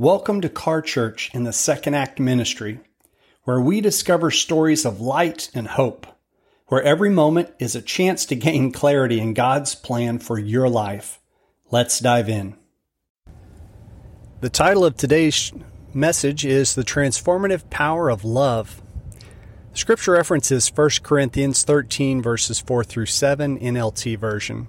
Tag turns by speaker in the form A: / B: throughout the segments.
A: Welcome to Car Church in the Second Act Ministry, where we discover stories of light and hope, where every moment is a chance to gain clarity in God's plan for your life. Let's dive in. The title of today's message is The Transformative Power of Love. Scripture references 1 Corinthians 13, verses 4 through 7, NLT version.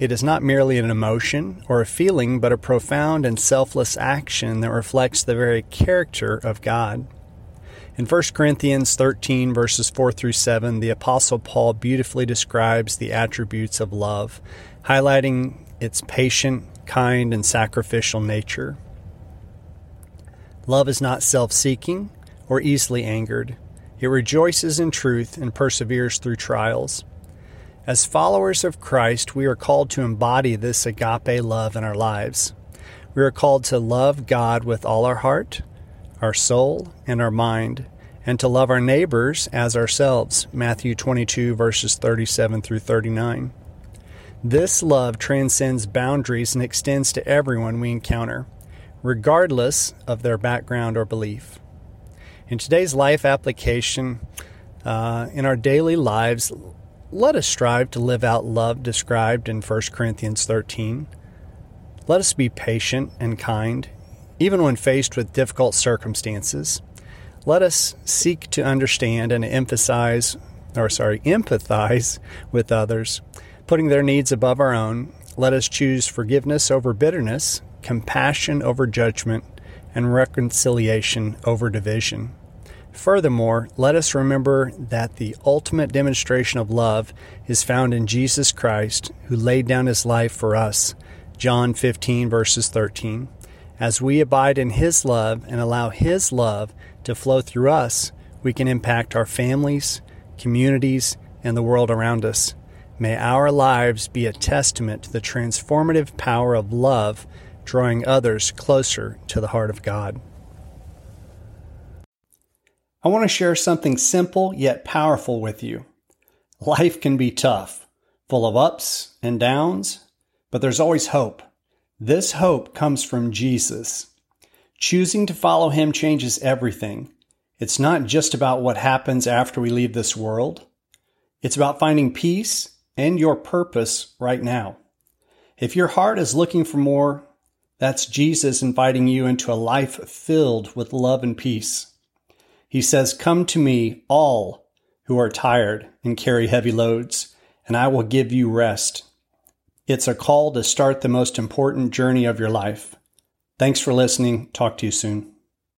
A: It is not merely an emotion or a feeling, but a profound and selfless action that reflects the very character of God. In 1 Corinthians 13, verses 4 through 7, the Apostle Paul beautifully describes the attributes of love, highlighting its patient, kind, and sacrificial nature. Love is not self seeking or easily angered. It rejoices in truth and perseveres through trials. As followers of Christ, we are called to embody this agape love in our lives. We are called to love God with all our heart, our soul, and our mind, and to love our neighbors as ourselves. Matthew 22, verses 37 through 39. This love transcends boundaries and extends to everyone we encounter, regardless of their background or belief. In today's life application, uh, in our daily lives, let us strive to live out love described in 1 Corinthians 13. Let us be patient and kind, even when faced with difficult circumstances. Let us seek to understand and emphasize, or sorry, empathize with others, putting their needs above our own. Let us choose forgiveness over bitterness, compassion over judgment, and reconciliation over division. Furthermore, let us remember that the ultimate demonstration of love is found in Jesus Christ, who laid down his life for us. John 15, verses 13. As we abide in his love and allow his love to flow through us, we can impact our families, communities, and the world around us. May our lives be a testament to the transformative power of love, drawing others closer to the heart of God. I want to share something simple yet powerful with you. Life can be tough, full of ups and downs, but there's always hope. This hope comes from Jesus. Choosing to follow him changes everything. It's not just about what happens after we leave this world. It's about finding peace and your purpose right now. If your heart is looking for more, that's Jesus inviting you into a life filled with love and peace. He says, Come to me, all who are tired and carry heavy loads, and I will give you rest. It's a call to start the most important journey of your life. Thanks for listening. Talk to you soon.